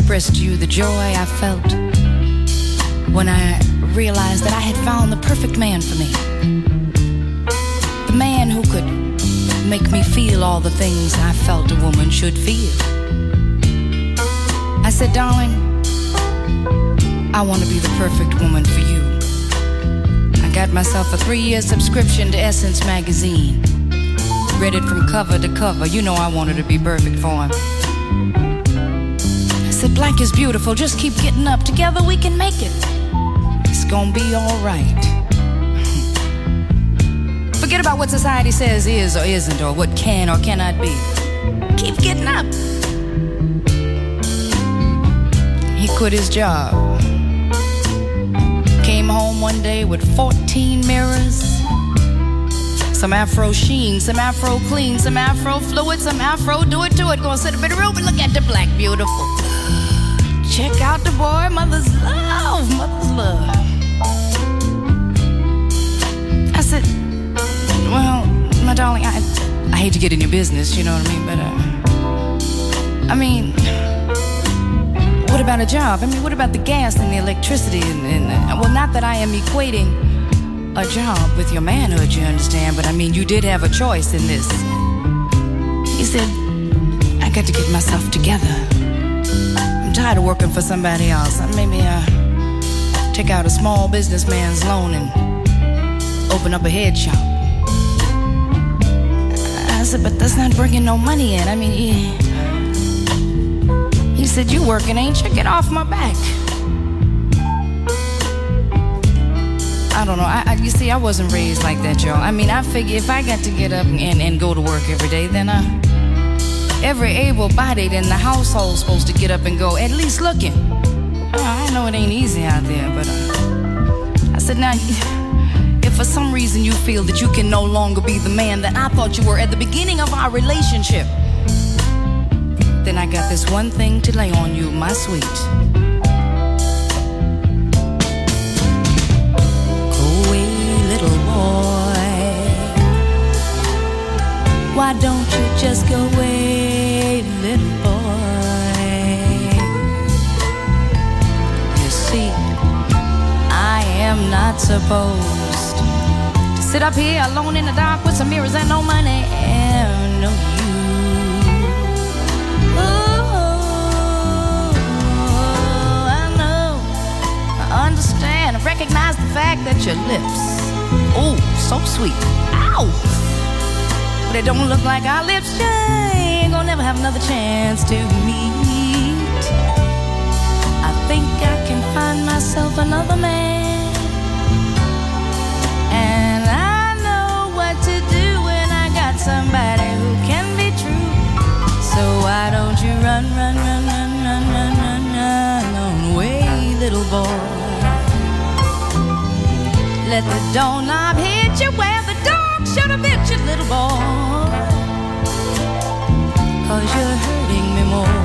Expressed to you the joy I felt when I realized that I had found the perfect man for me. The man who could make me feel all the things I felt a woman should feel. I said, darling, I want to be the perfect woman for you. I got myself a three year subscription to Essence magazine. Read it from cover to cover. You know I wanted to be perfect for him said, Blank is beautiful, just keep getting up. Together we can make it. It's gonna be alright. Forget about what society says is or isn't, or what can or cannot be. Keep getting up. He quit his job. Came home one day with 14 mirrors. Some afro sheen, some afro clean, some afro fluid, some afro do it to it. Gonna sit up in the room and look at the black beautiful. Check out the boy, mother's love, mother's love. I said, well, my darling, I, I hate to get in your business, you know what I mean? But, uh, I mean, what about a job? I mean, what about the gas and the electricity? And, and uh, well, not that I am equating a job with your manhood, you understand, but I mean, you did have a choice in this. He said, I got to get myself together tired of working for somebody else. I maybe uh, take out a small businessman's loan and open up a head shop. I said, but that's not bringing no money in. I mean, he, he said, you working, ain't you? Get off my back. I don't know. I, I, you see, I wasn't raised like that, Joe. I mean, I figure if I got to get up and, and go to work every day, then uh, every able-bodied in the household's supposed to get up and go, at least looking. Oh, I know it ain't easy out there, but uh, I said, now, if for some reason you feel that you can no longer be the man that I thought you were at the beginning of our relationship, then I got this one thing to lay on you, my sweet. Go away, little boy. Why don't you just go away, little boy? You see, I am not supposed to sit up here alone in the dark with some mirrors and no money and no you. Ooh, I know, I understand, I recognize the fact that your lips, oh, so sweet, ow, but it don't look like our lips. Ain't gonna never have another chance to meet. I think I can find myself another man, and I know what to do when I got somebody who can be true. So why don't you run, run, run, run, run, run, run, run on away, little boy? Let the doorknob hit you where the dog should have bit you, little boy. Cause you're hurting me more.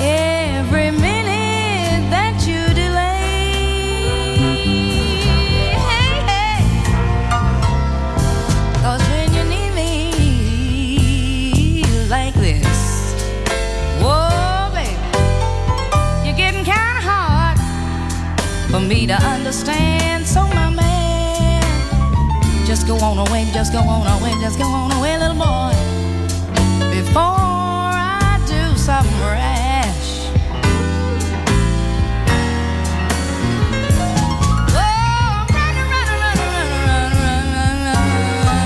Every minute that you delay. Hey, hey. Cause when you need me like this, whoa, baby, you're getting kinda hard for me to understand. Go on away, just go on away, just go on away, little boy, before I do something rash. Oh, run, run, run, run, run, run, run,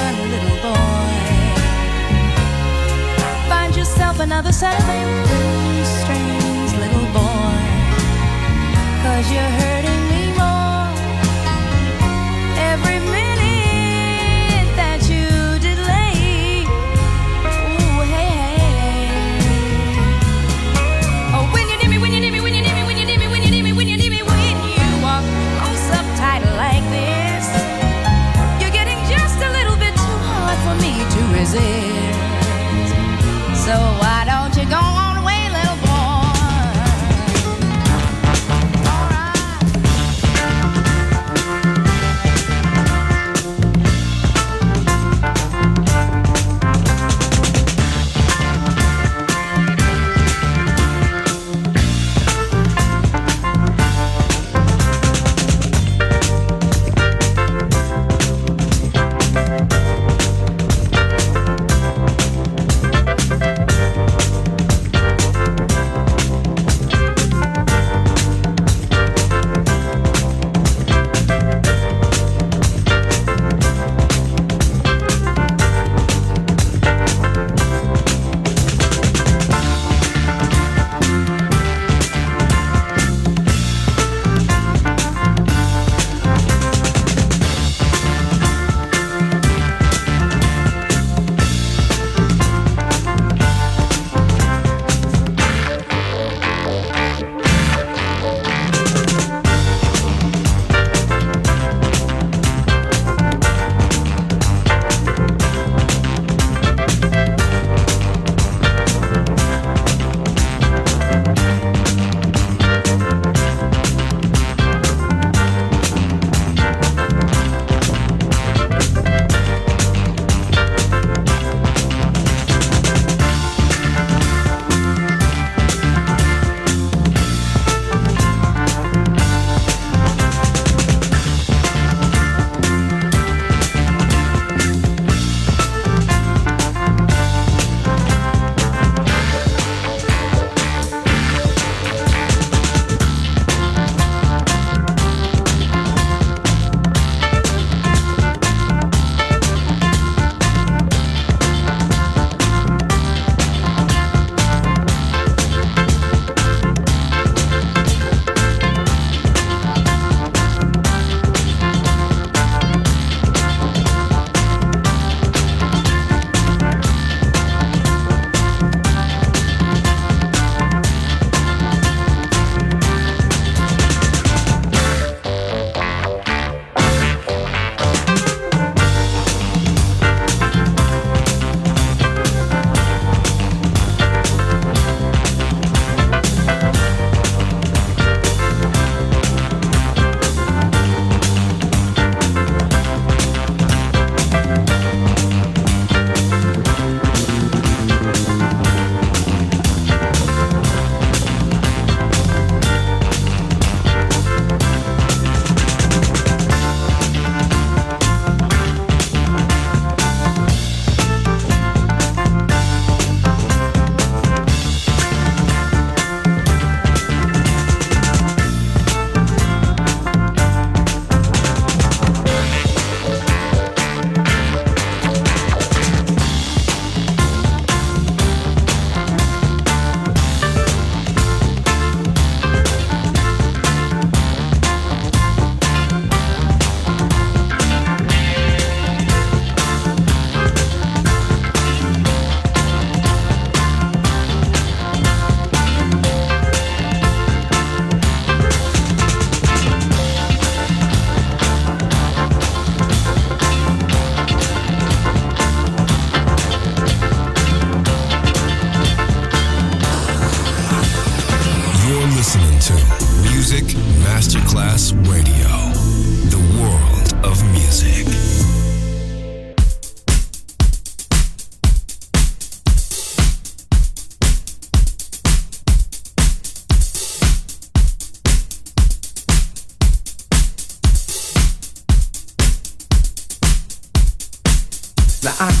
run, little boy. Find yourself another set of strings, little boy. Cause you're hurting fazer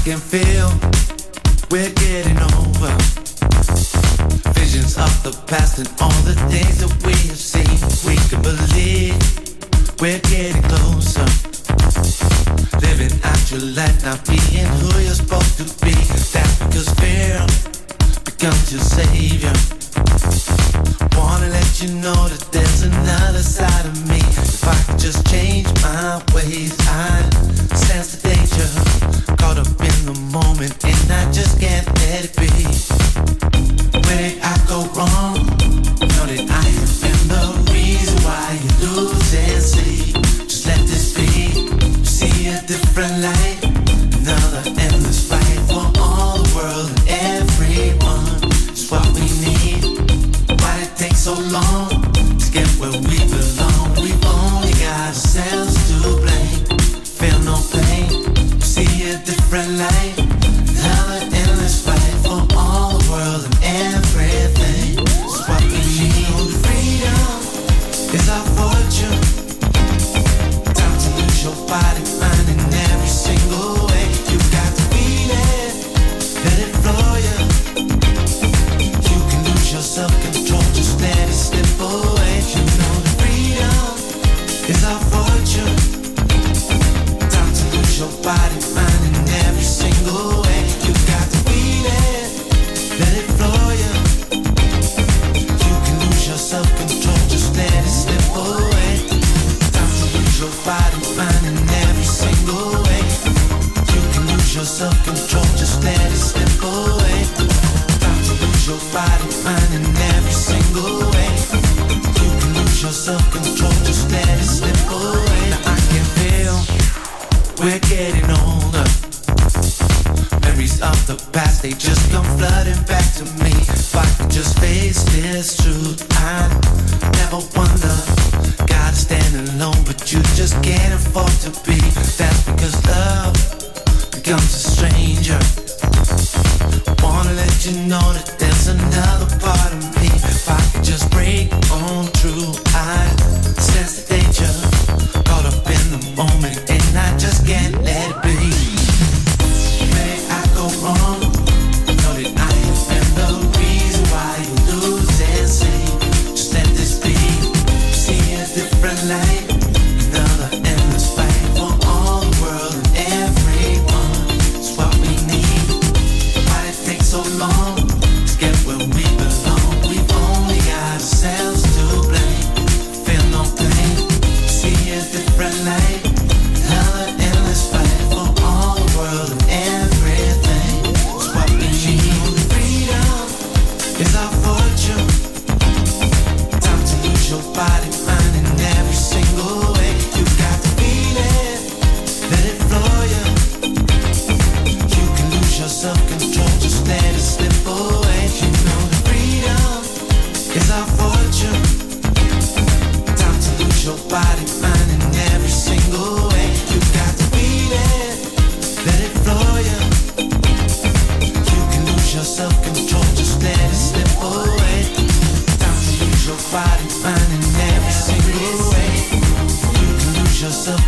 can feel we're getting over. Visions of the past and all the things that we have seen. We can believe we're getting closer. Living out your life, not being who you're supposed to be. That's because fear becomes your savior. Wanna let you know that there's another side of me. If I could just change my ways, I sense the danger the moment and I just can't let it be. Where I go wrong. yourself